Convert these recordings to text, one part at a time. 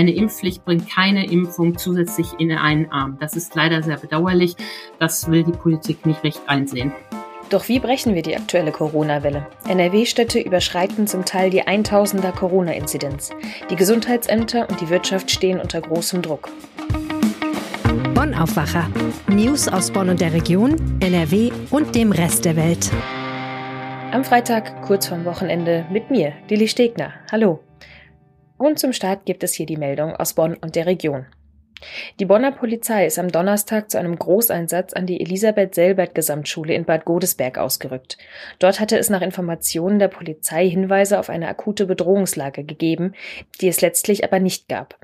Eine Impfpflicht bringt keine Impfung zusätzlich in einen Arm. Das ist leider sehr bedauerlich. Das will die Politik nicht recht einsehen. Doch wie brechen wir die aktuelle Corona-Welle? NRW-Städte überschreiten zum Teil die 1000er Corona-Inzidenz. Die Gesundheitsämter und die Wirtschaft stehen unter großem Druck. Bonn Aufwacher. News aus Bonn und der Region, NRW und dem Rest der Welt. Am Freitag, kurz vorm Wochenende, mit mir, Lili Stegner. Hallo. Und zum Start gibt es hier die Meldung aus Bonn und der Region. Die Bonner Polizei ist am Donnerstag zu einem Großeinsatz an die Elisabeth-Selbert-Gesamtschule in Bad Godesberg ausgerückt. Dort hatte es nach Informationen der Polizei Hinweise auf eine akute Bedrohungslage gegeben, die es letztlich aber nicht gab.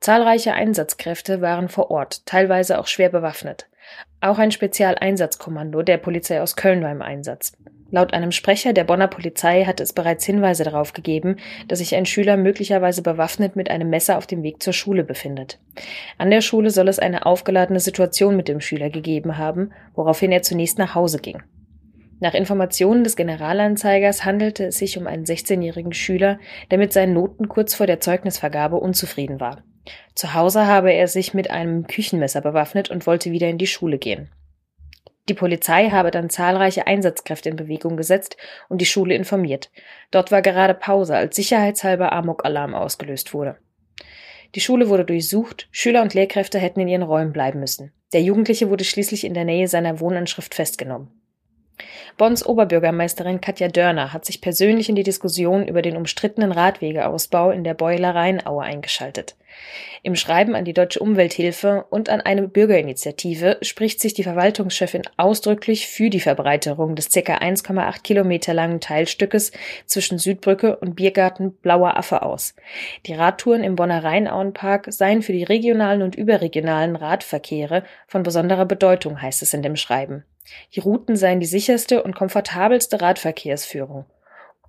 Zahlreiche Einsatzkräfte waren vor Ort, teilweise auch schwer bewaffnet. Auch ein Spezialeinsatzkommando der Polizei aus Köln war im Einsatz. Laut einem Sprecher der Bonner Polizei hat es bereits Hinweise darauf gegeben, dass sich ein Schüler möglicherweise bewaffnet mit einem Messer auf dem Weg zur Schule befindet. An der Schule soll es eine aufgeladene Situation mit dem Schüler gegeben haben, woraufhin er zunächst nach Hause ging. Nach Informationen des Generalanzeigers handelte es sich um einen 16-jährigen Schüler, der mit seinen Noten kurz vor der Zeugnisvergabe unzufrieden war. Zu Hause habe er sich mit einem Küchenmesser bewaffnet und wollte wieder in die Schule gehen. Die Polizei habe dann zahlreiche Einsatzkräfte in Bewegung gesetzt und die Schule informiert. Dort war gerade Pause, als sicherheitshalber Amok-Alarm ausgelöst wurde. Die Schule wurde durchsucht, Schüler und Lehrkräfte hätten in ihren Räumen bleiben müssen. Der Jugendliche wurde schließlich in der Nähe seiner Wohnanschrift festgenommen. Bonns Oberbürgermeisterin Katja Dörner hat sich persönlich in die Diskussion über den umstrittenen Radwegeausbau in der Beuler Rheinaue eingeschaltet. Im Schreiben an die Deutsche Umwelthilfe und an eine Bürgerinitiative spricht sich die Verwaltungschefin ausdrücklich für die Verbreiterung des ca. 1,8 Kilometer langen Teilstückes zwischen Südbrücke und Biergarten Blauer Affe aus. Die Radtouren im Bonner Rheinauenpark seien für die regionalen und überregionalen Radverkehre von besonderer Bedeutung, heißt es in dem Schreiben. Die Routen seien die sicherste und komfortabelste Radverkehrsführung.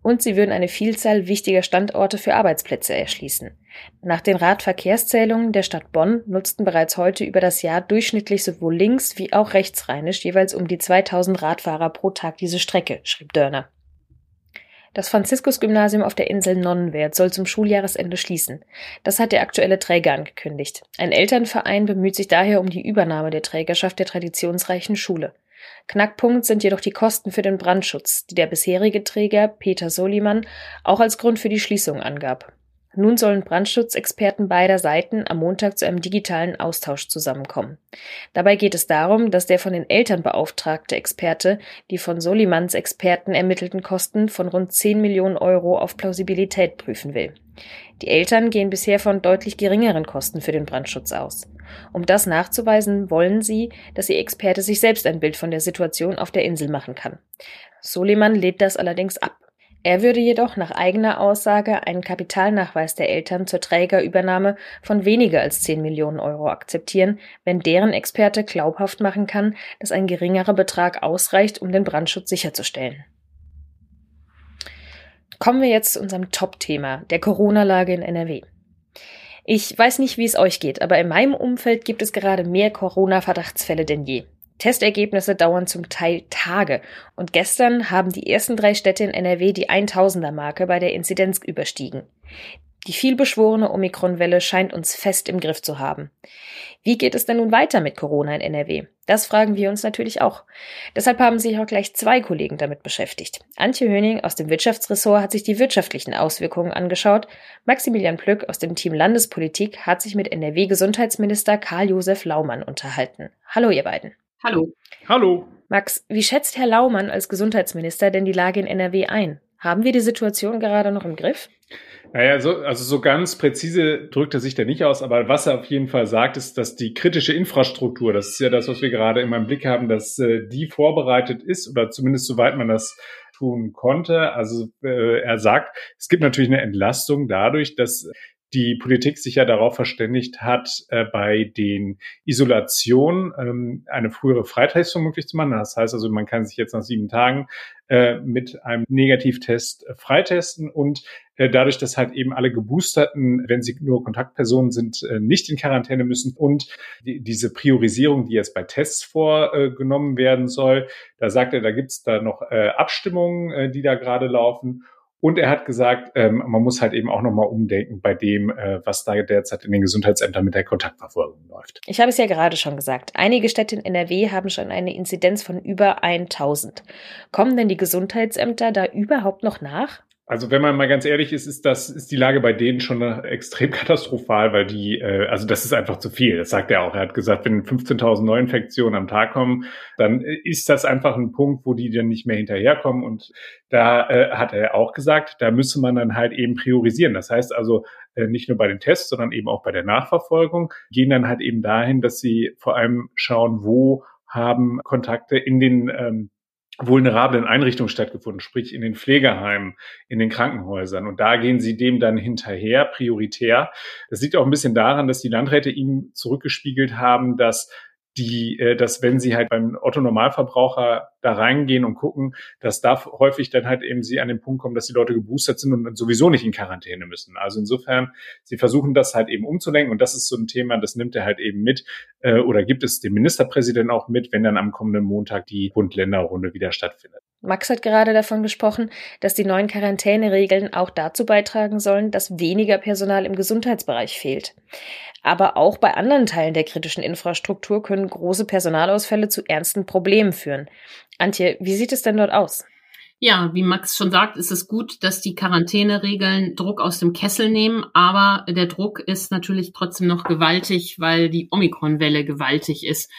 Und sie würden eine Vielzahl wichtiger Standorte für Arbeitsplätze erschließen. Nach den Radverkehrszählungen der Stadt Bonn nutzten bereits heute über das Jahr durchschnittlich sowohl links wie auch rechtsrheinisch jeweils um die 2000 Radfahrer pro Tag diese Strecke, schrieb Dörner. Das Franziskus-Gymnasium auf der Insel Nonnenwert soll zum Schuljahresende schließen. Das hat der aktuelle Träger angekündigt. Ein Elternverein bemüht sich daher um die Übernahme der Trägerschaft der traditionsreichen Schule. Knackpunkt sind jedoch die Kosten für den Brandschutz, die der bisherige Träger Peter Soliman auch als Grund für die Schließung angab. Nun sollen Brandschutzexperten beider Seiten am Montag zu einem digitalen Austausch zusammenkommen. Dabei geht es darum, dass der von den Eltern beauftragte Experte die von Solimans Experten ermittelten Kosten von rund 10 Millionen Euro auf Plausibilität prüfen will. Die Eltern gehen bisher von deutlich geringeren Kosten für den Brandschutz aus. Um das nachzuweisen, wollen sie, dass ihr Experte sich selbst ein Bild von der Situation auf der Insel machen kann. Soliman lehnt das allerdings ab. Er würde jedoch nach eigener Aussage einen Kapitalnachweis der Eltern zur Trägerübernahme von weniger als 10 Millionen Euro akzeptieren, wenn deren Experte glaubhaft machen kann, dass ein geringerer Betrag ausreicht, um den Brandschutz sicherzustellen. Kommen wir jetzt zu unserem Top-Thema, der Corona-Lage in NRW. Ich weiß nicht, wie es euch geht, aber in meinem Umfeld gibt es gerade mehr Corona-Verdachtsfälle denn je. Testergebnisse dauern zum Teil Tage und gestern haben die ersten drei Städte in NRW die 1000er Marke bei der Inzidenz überstiegen. Die vielbeschworene Omikron-Welle scheint uns fest im Griff zu haben. Wie geht es denn nun weiter mit Corona in NRW? Das fragen wir uns natürlich auch. Deshalb haben sich auch gleich zwei Kollegen damit beschäftigt. Antje Höning aus dem Wirtschaftsressort hat sich die wirtschaftlichen Auswirkungen angeschaut. Maximilian Plück aus dem Team Landespolitik hat sich mit NRW-Gesundheitsminister Karl-Josef Laumann unterhalten. Hallo, ihr beiden. Hallo. Hallo. Max, wie schätzt Herr Laumann als Gesundheitsminister denn die Lage in NRW ein? Haben wir die Situation gerade noch im Griff? Naja, so, also so ganz präzise drückt er sich da nicht aus, aber was er auf jeden Fall sagt, ist, dass die kritische Infrastruktur, das ist ja das, was wir gerade immer im Blick haben, dass äh, die vorbereitet ist oder zumindest soweit man das tun konnte. Also äh, er sagt, es gibt natürlich eine Entlastung dadurch, dass die Politik sich ja darauf verständigt hat, äh, bei den Isolationen ähm, eine frühere Freitestung möglich zu machen. Das heißt also, man kann sich jetzt nach sieben Tagen äh, mit einem Negativtest äh, freitesten und äh, dadurch, dass halt eben alle Geboosterten, wenn sie nur Kontaktpersonen sind, äh, nicht in Quarantäne müssen und die, diese Priorisierung, die jetzt bei Tests vorgenommen werden soll, da sagt er, da gibt's da noch Abstimmungen, die da gerade laufen Und er hat gesagt, ähm, man muss halt eben auch nochmal umdenken bei dem, äh, was da derzeit in den Gesundheitsämtern mit der Kontaktverfolgung läuft. Ich habe es ja gerade schon gesagt. Einige Städte in NRW haben schon eine Inzidenz von über 1000. Kommen denn die Gesundheitsämter da überhaupt noch nach? Also wenn man mal ganz ehrlich ist, ist das ist die Lage bei denen schon extrem katastrophal, weil die äh, also das ist einfach zu viel. Das sagt er auch. Er hat gesagt, wenn 15.000 Neuinfektionen am Tag kommen, dann ist das einfach ein Punkt, wo die dann nicht mehr hinterherkommen. Und da äh, hat er auch gesagt, da müsse man dann halt eben priorisieren. Das heißt also äh, nicht nur bei den Tests, sondern eben auch bei der Nachverfolgung gehen dann halt eben dahin, dass sie vor allem schauen, wo haben Kontakte in den ähm, vulnerablen Einrichtungen stattgefunden, sprich in den Pflegeheimen, in den Krankenhäusern. Und da gehen sie dem dann hinterher, prioritär. Das liegt auch ein bisschen daran, dass die Landräte ihm zurückgespiegelt haben, dass die, äh, dass wenn sie halt beim Otto Normalverbraucher da reingehen und gucken, dass da häufig dann halt eben sie an den Punkt kommen, dass die Leute geboostert sind und sowieso nicht in Quarantäne müssen. Also insofern, sie versuchen das halt eben umzulenken und das ist so ein Thema, das nimmt er halt eben mit äh, oder gibt es dem Ministerpräsidenten auch mit, wenn dann am kommenden Montag die Bund-Länder-Runde wieder stattfindet. Max hat gerade davon gesprochen, dass die neuen Quarantäneregeln auch dazu beitragen sollen, dass weniger Personal im Gesundheitsbereich fehlt. Aber auch bei anderen Teilen der kritischen Infrastruktur können große Personalausfälle zu ernsten Problemen führen. Antje, wie sieht es denn dort aus? Ja, wie Max schon sagt, ist es gut, dass die Quarantäneregeln Druck aus dem Kessel nehmen, aber der Druck ist natürlich trotzdem noch gewaltig, weil die Omikron-Welle gewaltig ist.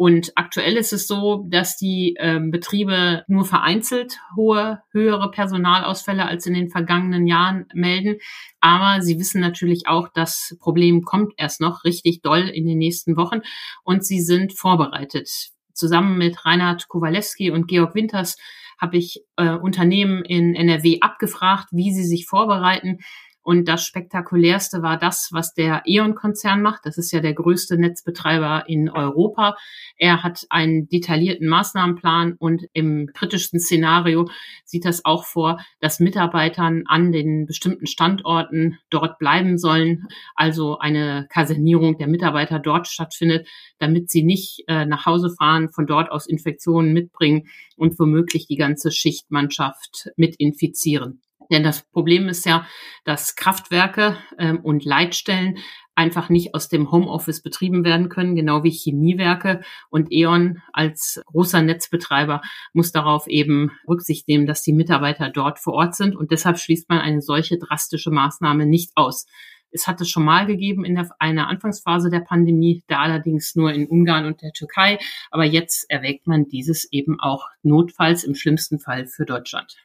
Und aktuell ist es so, dass die äh, Betriebe nur vereinzelt hohe, höhere Personalausfälle als in den vergangenen Jahren melden. Aber sie wissen natürlich auch, das Problem kommt erst noch richtig doll in den nächsten Wochen und sie sind vorbereitet. Zusammen mit Reinhard Kowalewski und Georg Winters habe ich äh, Unternehmen in NRW abgefragt, wie sie sich vorbereiten. Und das spektakulärste war das, was der E.ON-Konzern macht. Das ist ja der größte Netzbetreiber in Europa. Er hat einen detaillierten Maßnahmenplan und im kritischsten Szenario sieht das auch vor, dass Mitarbeitern an den bestimmten Standorten dort bleiben sollen. Also eine Kasernierung der Mitarbeiter dort stattfindet, damit sie nicht äh, nach Hause fahren, von dort aus Infektionen mitbringen und womöglich die ganze Schichtmannschaft mit infizieren. Denn das Problem ist ja, dass Kraftwerke ähm, und Leitstellen einfach nicht aus dem Homeoffice betrieben werden können, genau wie Chemiewerke. Und E.ON als großer Netzbetreiber muss darauf eben Rücksicht nehmen, dass die Mitarbeiter dort vor Ort sind. Und deshalb schließt man eine solche drastische Maßnahme nicht aus. Es hat es schon mal gegeben in der, einer Anfangsphase der Pandemie, da allerdings nur in Ungarn und der Türkei. Aber jetzt erwägt man dieses eben auch notfalls im schlimmsten Fall für Deutschland.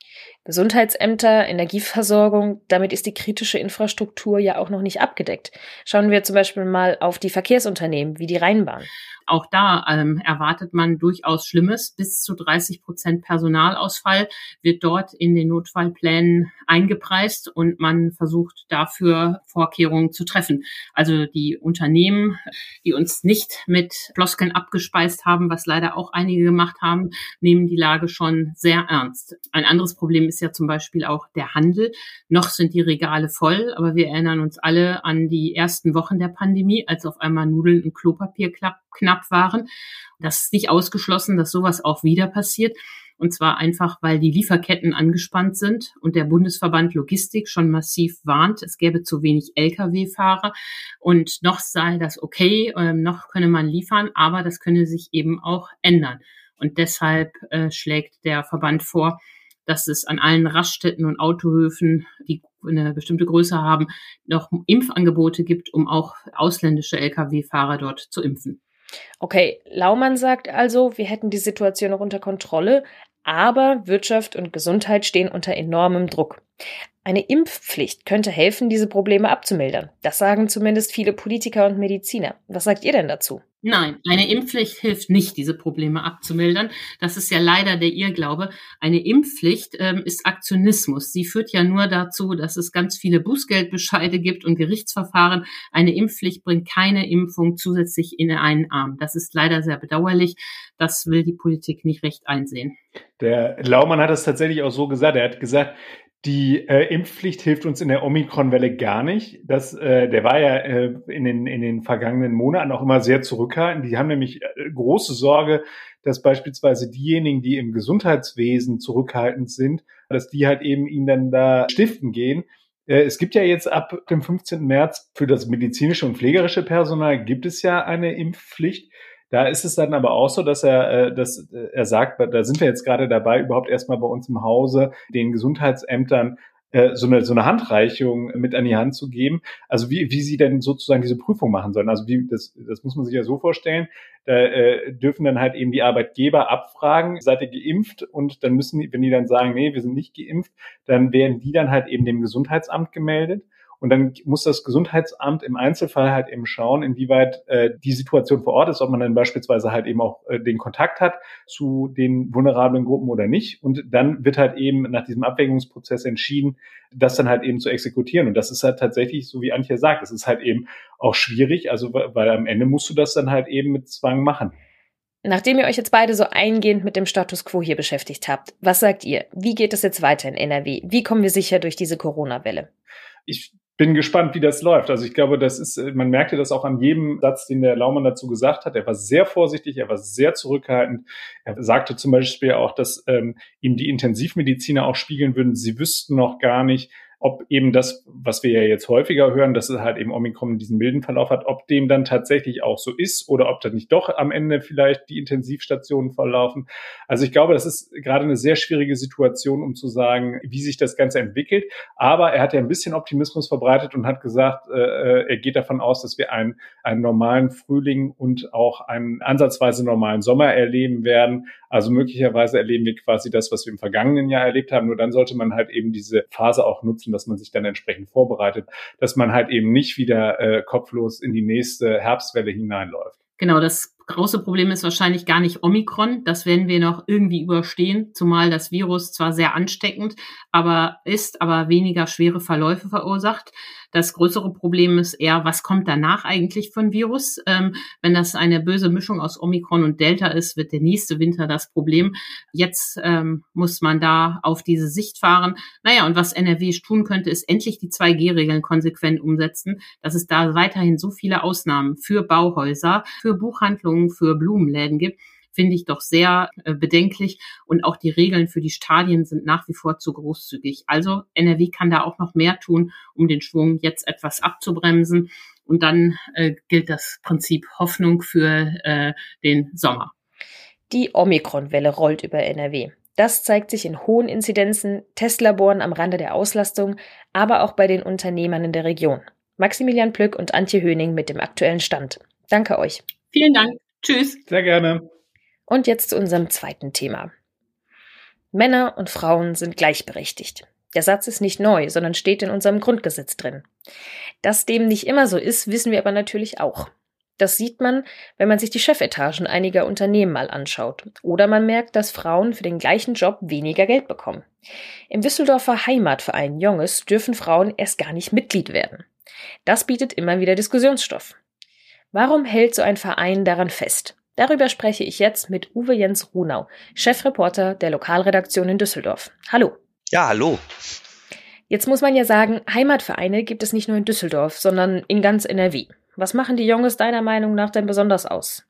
Gesundheitsämter, Energieversorgung, damit ist die kritische Infrastruktur ja auch noch nicht abgedeckt. Schauen wir zum Beispiel mal auf die Verkehrsunternehmen wie die Rheinbahn. Auch da ähm, erwartet man durchaus Schlimmes. Bis zu 30 Prozent Personalausfall wird dort in den Notfallplänen eingepreist und man versucht dafür Vorkehrungen zu treffen. Also die Unternehmen, die uns nicht mit Floskeln abgespeist haben, was leider auch einige gemacht haben, nehmen die Lage schon sehr ernst. Ein anderes Problem ist ja zum Beispiel auch der Handel. Noch sind die Regale voll, aber wir erinnern uns alle an die ersten Wochen der Pandemie, als auf einmal Nudeln und Klopapier klappten knapp waren. Das ist nicht ausgeschlossen, dass sowas auch wieder passiert. Und zwar einfach, weil die Lieferketten angespannt sind und der Bundesverband Logistik schon massiv warnt, es gäbe zu wenig Lkw-Fahrer und noch sei das okay, äh, noch könne man liefern, aber das könne sich eben auch ändern. Und deshalb äh, schlägt der Verband vor, dass es an allen Raststätten und Autohöfen, die eine bestimmte Größe haben, noch Impfangebote gibt, um auch ausländische Lkw-Fahrer dort zu impfen. Okay, Laumann sagt also, wir hätten die Situation noch unter Kontrolle, aber Wirtschaft und Gesundheit stehen unter enormem Druck. Eine Impfpflicht könnte helfen, diese Probleme abzumildern. Das sagen zumindest viele Politiker und Mediziner. Was sagt ihr denn dazu? Nein, eine Impfpflicht hilft nicht, diese Probleme abzumildern. Das ist ja leider der Irrglaube. Eine Impfpflicht ähm, ist Aktionismus. Sie führt ja nur dazu, dass es ganz viele Bußgeldbescheide gibt und Gerichtsverfahren. Eine Impfpflicht bringt keine Impfung zusätzlich in einen Arm. Das ist leider sehr bedauerlich. Das will die Politik nicht recht einsehen. Der Laumann hat es tatsächlich auch so gesagt. Er hat gesagt, die äh, Impfpflicht hilft uns in der Omikron-Welle gar nicht. Das, äh, der war ja äh, in, den, in den vergangenen Monaten auch immer sehr zurückhaltend. Die haben nämlich äh, große Sorge, dass beispielsweise diejenigen, die im Gesundheitswesen zurückhaltend sind, dass die halt eben ihn dann da stiften gehen. Äh, es gibt ja jetzt ab dem 15. März für das medizinische und pflegerische Personal gibt es ja eine Impfpflicht. Da ist es dann aber auch so, dass er, äh, dass er sagt, da sind wir jetzt gerade dabei, überhaupt erstmal bei uns im Hause den Gesundheitsämtern äh, so eine, so eine Handreichung mit an die Hand zu geben. Also wie, wie sie denn sozusagen diese Prüfung machen sollen. Also wie, das, das muss man sich ja so vorstellen. Da äh, dürfen dann halt eben die Arbeitgeber abfragen, seid ihr geimpft? Und dann müssen die, wenn die dann sagen, nee, wir sind nicht geimpft, dann werden die dann halt eben dem Gesundheitsamt gemeldet. Und dann muss das Gesundheitsamt im Einzelfall halt eben schauen, inwieweit äh, die Situation vor Ort ist, ob man dann beispielsweise halt eben auch äh, den Kontakt hat zu den vulnerablen Gruppen oder nicht. Und dann wird halt eben nach diesem Abwägungsprozess entschieden, das dann halt eben zu exekutieren. Und das ist halt tatsächlich, so wie Antje sagt, es ist halt eben auch schwierig, also weil am Ende musst du das dann halt eben mit Zwang machen. Nachdem ihr euch jetzt beide so eingehend mit dem Status quo hier beschäftigt habt, was sagt ihr? Wie geht es jetzt weiter in NRW? Wie kommen wir sicher durch diese Corona-Welle? Ich bin gespannt, wie das läuft. Also ich glaube, das ist, man merkte das auch an jedem Satz, den der Laumann dazu gesagt hat. Er war sehr vorsichtig, er war sehr zurückhaltend. Er sagte zum Beispiel auch, dass ähm, ihm die Intensivmediziner auch spiegeln würden, sie wüssten noch gar nicht, ob eben das, was wir ja jetzt häufiger hören, dass es halt eben Omikron diesen milden Verlauf hat, ob dem dann tatsächlich auch so ist oder ob da nicht doch am Ende vielleicht die Intensivstationen verlaufen. Also ich glaube, das ist gerade eine sehr schwierige Situation, um zu sagen, wie sich das Ganze entwickelt. Aber er hat ja ein bisschen Optimismus verbreitet und hat gesagt, äh, äh er geht davon aus, dass wir einen, einen normalen Frühling und auch einen ansatzweise normalen Sommer erleben werden. Also möglicherweise erleben wir quasi das, was wir im vergangenen Jahr erlebt haben. Nur dann sollte man halt eben diese Phase auch nutzen, dass man sich dann entsprechend vorbereitet, dass man halt eben nicht wieder äh, kopflos in die nächste Herbstwelle hineinläuft. Genau, das große Problem ist wahrscheinlich gar nicht Omikron. Das werden wir noch irgendwie überstehen, zumal das Virus zwar sehr ansteckend, aber ist, aber weniger schwere Verläufe verursacht. Das größere Problem ist eher, was kommt danach eigentlich von Virus? Ähm, wenn das eine böse Mischung aus Omikron und Delta ist, wird der nächste Winter das Problem. Jetzt ähm, muss man da auf diese Sicht fahren. Naja, und was NRW tun könnte, ist endlich die 2G-Regeln konsequent umsetzen, dass es da weiterhin so viele Ausnahmen für Bauhäuser, für Buchhandlungen, für Blumenläden gibt finde ich doch sehr äh, bedenklich. Und auch die Regeln für die Stadien sind nach wie vor zu großzügig. Also NRW kann da auch noch mehr tun, um den Schwung jetzt etwas abzubremsen. Und dann äh, gilt das Prinzip Hoffnung für äh, den Sommer. Die Omikron-Welle rollt über NRW. Das zeigt sich in hohen Inzidenzen, Testlaboren am Rande der Auslastung, aber auch bei den Unternehmern in der Region. Maximilian Plück und Antje Höning mit dem aktuellen Stand. Danke euch. Vielen Dank. Tschüss. Sehr gerne. Und jetzt zu unserem zweiten Thema. Männer und Frauen sind gleichberechtigt. Der Satz ist nicht neu, sondern steht in unserem Grundgesetz drin. Dass dem nicht immer so ist, wissen wir aber natürlich auch. Das sieht man, wenn man sich die Chefetagen einiger Unternehmen mal anschaut. Oder man merkt, dass Frauen für den gleichen Job weniger Geld bekommen. Im Düsseldorfer Heimatverein Jonges dürfen Frauen erst gar nicht Mitglied werden. Das bietet immer wieder Diskussionsstoff. Warum hält so ein Verein daran fest? Darüber spreche ich jetzt mit Uwe Jens Runau, Chefreporter der Lokalredaktion in Düsseldorf. Hallo. Ja, hallo. Jetzt muss man ja sagen, Heimatvereine gibt es nicht nur in Düsseldorf, sondern in ganz NRW. Was machen die Jungs deiner Meinung nach denn besonders aus?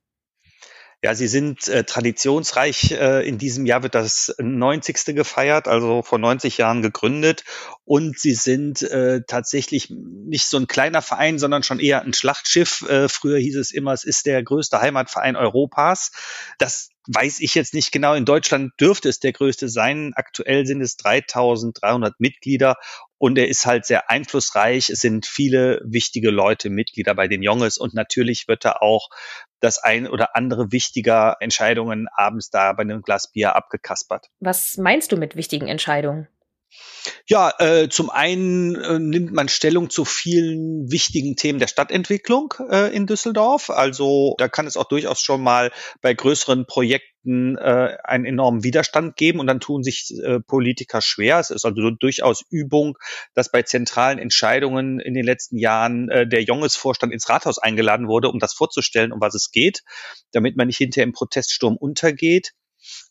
Ja, sie sind äh, traditionsreich. Äh, in diesem Jahr wird das 90. gefeiert, also vor 90 Jahren gegründet. Und sie sind äh, tatsächlich nicht so ein kleiner Verein, sondern schon eher ein Schlachtschiff. Äh, früher hieß es immer, es ist der größte Heimatverein Europas. Das weiß ich jetzt nicht genau. In Deutschland dürfte es der größte sein. Aktuell sind es 3300 Mitglieder und er ist halt sehr einflussreich. Es sind viele wichtige Leute Mitglieder bei den Jonges und natürlich wird er auch das ein oder andere wichtiger Entscheidungen abends da bei einem Glas Bier abgekaspert. Was meinst du mit wichtigen Entscheidungen? Ja, äh, zum einen äh, nimmt man Stellung zu vielen wichtigen Themen der Stadtentwicklung äh, in Düsseldorf. Also da kann es auch durchaus schon mal bei größeren Projekten äh, einen enormen Widerstand geben und dann tun sich äh, Politiker schwer. Es ist also durchaus Übung, dass bei zentralen Entscheidungen in den letzten Jahren äh, der Jonges-Vorstand ins Rathaus eingeladen wurde, um das vorzustellen, um was es geht, damit man nicht hinterher im Proteststurm untergeht.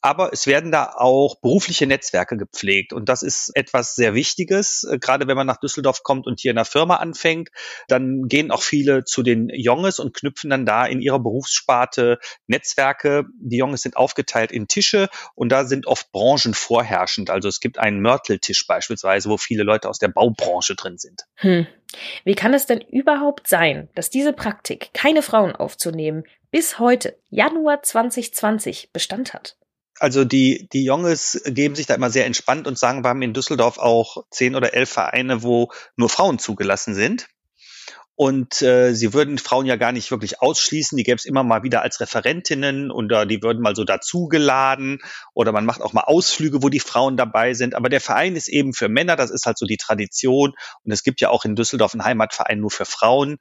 Aber es werden da auch berufliche Netzwerke gepflegt. Und das ist etwas sehr Wichtiges. Äh, gerade wenn man nach Düsseldorf kommt und hier in der Firma anfängt, dann gehen auch viele zu den Jonges und knüpfen dann da in ihrer Berufssparte Netzwerke. Die Jonges sind aufgeteilt in Tische und da sind oft Branchen vorherrschend. Also es gibt einen Mörteltisch beispielsweise, wo viele Leute aus der Baubranche drin sind. Hm. Wie kann es denn überhaupt sein, dass diese Praktik, keine Frauen aufzunehmen, bis heute, Januar 2020, Bestand hat? Also die, die Junges geben sich da immer sehr entspannt und sagen, wir haben in Düsseldorf auch zehn oder elf Vereine, wo nur Frauen zugelassen sind. Und äh, sie würden Frauen ja gar nicht wirklich ausschließen. Die gäbe es immer mal wieder als Referentinnen oder die würden mal so dazugeladen oder man macht auch mal Ausflüge, wo die Frauen dabei sind. Aber der Verein ist eben für Männer, das ist halt so die Tradition. Und es gibt ja auch in Düsseldorf einen Heimatverein nur für Frauen.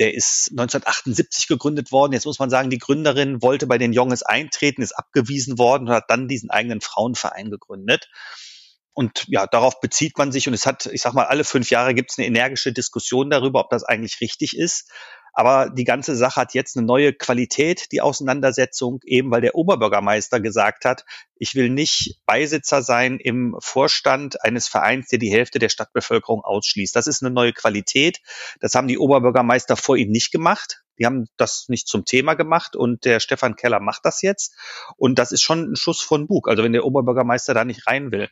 Der ist 1978 gegründet worden. Jetzt muss man sagen, die Gründerin wollte bei den Jonges eintreten, ist abgewiesen worden und hat dann diesen eigenen Frauenverein gegründet. Und ja, darauf bezieht man sich und es hat, ich sag mal, alle fünf Jahre gibt es eine energische Diskussion darüber, ob das eigentlich richtig ist. Aber die ganze Sache hat jetzt eine neue Qualität, die Auseinandersetzung, eben weil der Oberbürgermeister gesagt hat, ich will nicht Beisitzer sein im Vorstand eines Vereins, der die Hälfte der Stadtbevölkerung ausschließt. Das ist eine neue Qualität. Das haben die Oberbürgermeister vor ihm nicht gemacht. Die haben das nicht zum Thema gemacht und der Stefan Keller macht das jetzt. Und das ist schon ein Schuss von Bug. Also wenn der Oberbürgermeister da nicht rein will.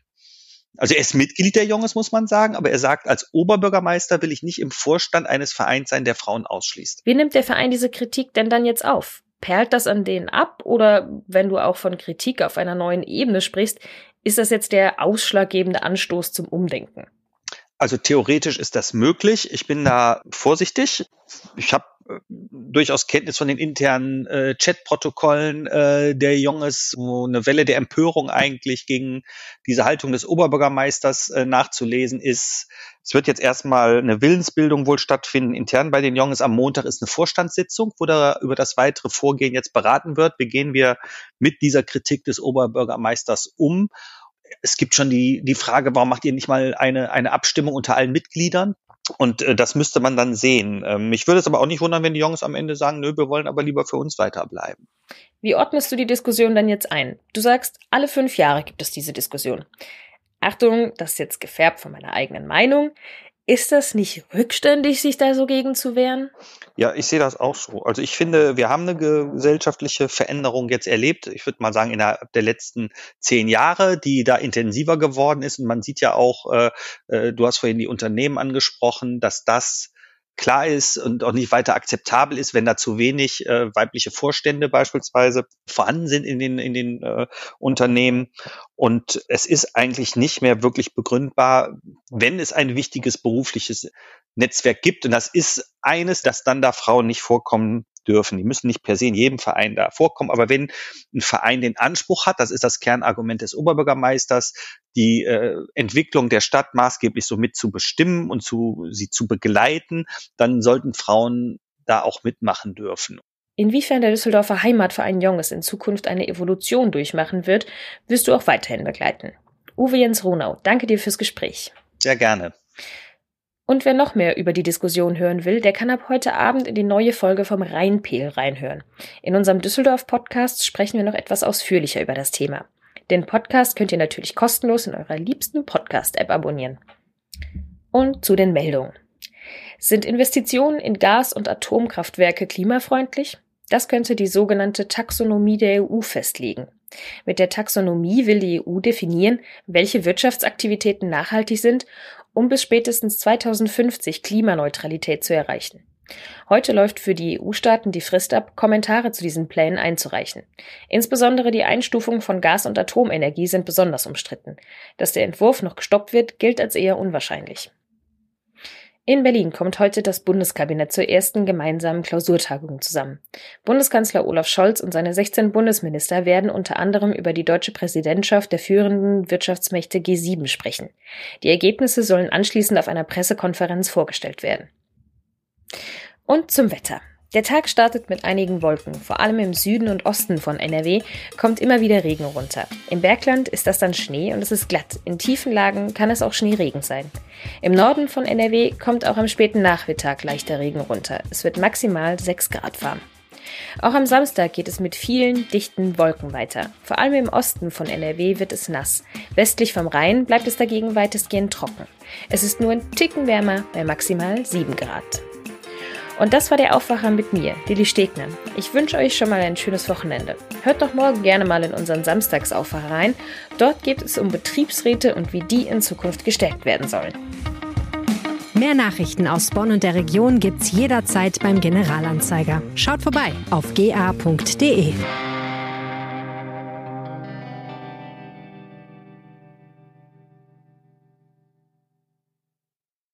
Also er ist Mitglied der Junges, muss man sagen, aber er sagt, als Oberbürgermeister will ich nicht im Vorstand eines Vereins sein, der Frauen ausschließt. Wie nimmt der Verein diese Kritik denn dann jetzt auf? Perlt das an denen ab? Oder wenn du auch von Kritik auf einer neuen Ebene sprichst, ist das jetzt der ausschlaggebende Anstoß zum Umdenken? Also theoretisch ist das möglich. Ich bin da vorsichtig. Ich habe durchaus Kenntnis von den internen äh, Chatprotokollen äh, der Junges, wo eine Welle der Empörung eigentlich gegen diese Haltung des Oberbürgermeisters äh, nachzulesen ist. Es wird jetzt erstmal eine Willensbildung wohl stattfinden intern bei den Junges. Am Montag ist eine Vorstandssitzung, wo da über das weitere Vorgehen jetzt beraten wird. Wie gehen wir mit dieser Kritik des Oberbürgermeisters um? Es gibt schon die, die Frage, warum macht ihr nicht mal eine, eine Abstimmung unter allen Mitgliedern? Und äh, das müsste man dann sehen. Ähm, mich würde es aber auch nicht wundern, wenn die Jungs am Ende sagen, nö, wir wollen aber lieber für uns weiterbleiben. Wie ordnest du die Diskussion dann jetzt ein? Du sagst, alle fünf Jahre gibt es diese Diskussion. Achtung, das ist jetzt gefärbt von meiner eigenen Meinung. Ist das nicht rückständig, sich da so gegen zu wehren? Ja, ich sehe das auch so. Also ich finde, wir haben eine gesellschaftliche Veränderung jetzt erlebt. Ich würde mal sagen, innerhalb der letzten zehn Jahre, die da intensiver geworden ist. Und man sieht ja auch, äh, äh du hast vorhin die Unternehmen angesprochen, dass das klar ist und auch nicht weiter akzeptabel ist, wenn da zu wenig äh, weibliche Vorstände beispielsweise vorhanden sind in den, in den äh, Unternehmen. Und es ist eigentlich nicht mehr wirklich begründbar, wenn es ein wichtiges berufliches Netzwerk gibt. Und das ist eines, dass dann da Frauen nicht vorkommen dürfen. Die müssen nicht per se in jedem Verein da vorkommen, aber wenn ein Verein den Anspruch hat, das ist das Kernargument des Oberbürgermeisters, die äh, Entwicklung der Stadt maßgeblich so mit zu bestimmen und zu, sie zu begleiten, dann sollten Frauen da auch mitmachen dürfen. Inwiefern der Düsseldorfer Heimatverein Jonges in Zukunft eine Evolution durchmachen wird, wirst du auch weiterhin begleiten. Uwe Jens Ronau, danke dir fürs Gespräch. Sehr gerne. Und wer noch mehr über die Diskussion hören will, der kann ab heute Abend in die neue Folge vom Rheinpel reinhören. In unserem Düsseldorf-Podcast sprechen wir noch etwas ausführlicher über das Thema. Den Podcast könnt ihr natürlich kostenlos in eurer liebsten Podcast-App abonnieren. Und zu den Meldungen. Sind Investitionen in Gas- und Atomkraftwerke klimafreundlich? Das könnte die sogenannte Taxonomie der EU festlegen. Mit der Taxonomie will die EU definieren, welche Wirtschaftsaktivitäten nachhaltig sind um bis spätestens 2050 Klimaneutralität zu erreichen. Heute läuft für die EU-Staaten die Frist ab, Kommentare zu diesen Plänen einzureichen. Insbesondere die Einstufung von Gas- und Atomenergie sind besonders umstritten. Dass der Entwurf noch gestoppt wird, gilt als eher unwahrscheinlich. In Berlin kommt heute das Bundeskabinett zur ersten gemeinsamen Klausurtagung zusammen. Bundeskanzler Olaf Scholz und seine 16 Bundesminister werden unter anderem über die deutsche Präsidentschaft der führenden Wirtschaftsmächte G7 sprechen. Die Ergebnisse sollen anschließend auf einer Pressekonferenz vorgestellt werden. Und zum Wetter. Der Tag startet mit einigen Wolken. Vor allem im Süden und Osten von NRW kommt immer wieder Regen runter. Im Bergland ist das dann Schnee und es ist glatt. In tiefen Lagen kann es auch Schneeregen sein. Im Norden von NRW kommt auch am späten Nachmittag leichter Regen runter. Es wird maximal 6 Grad warm. Auch am Samstag geht es mit vielen dichten Wolken weiter. Vor allem im Osten von NRW wird es nass. Westlich vom Rhein bleibt es dagegen weitestgehend trocken. Es ist nur ein Ticken wärmer bei maximal 7 Grad. Und das war der Aufwacher mit mir, Lilly Stegner. Ich wünsche euch schon mal ein schönes Wochenende. Hört doch morgen gerne mal in unseren Samstagsaufwacher rein. Dort geht es um Betriebsräte und wie die in Zukunft gestärkt werden sollen. Mehr Nachrichten aus Bonn und der Region gibt's jederzeit beim Generalanzeiger. Schaut vorbei auf ga.de.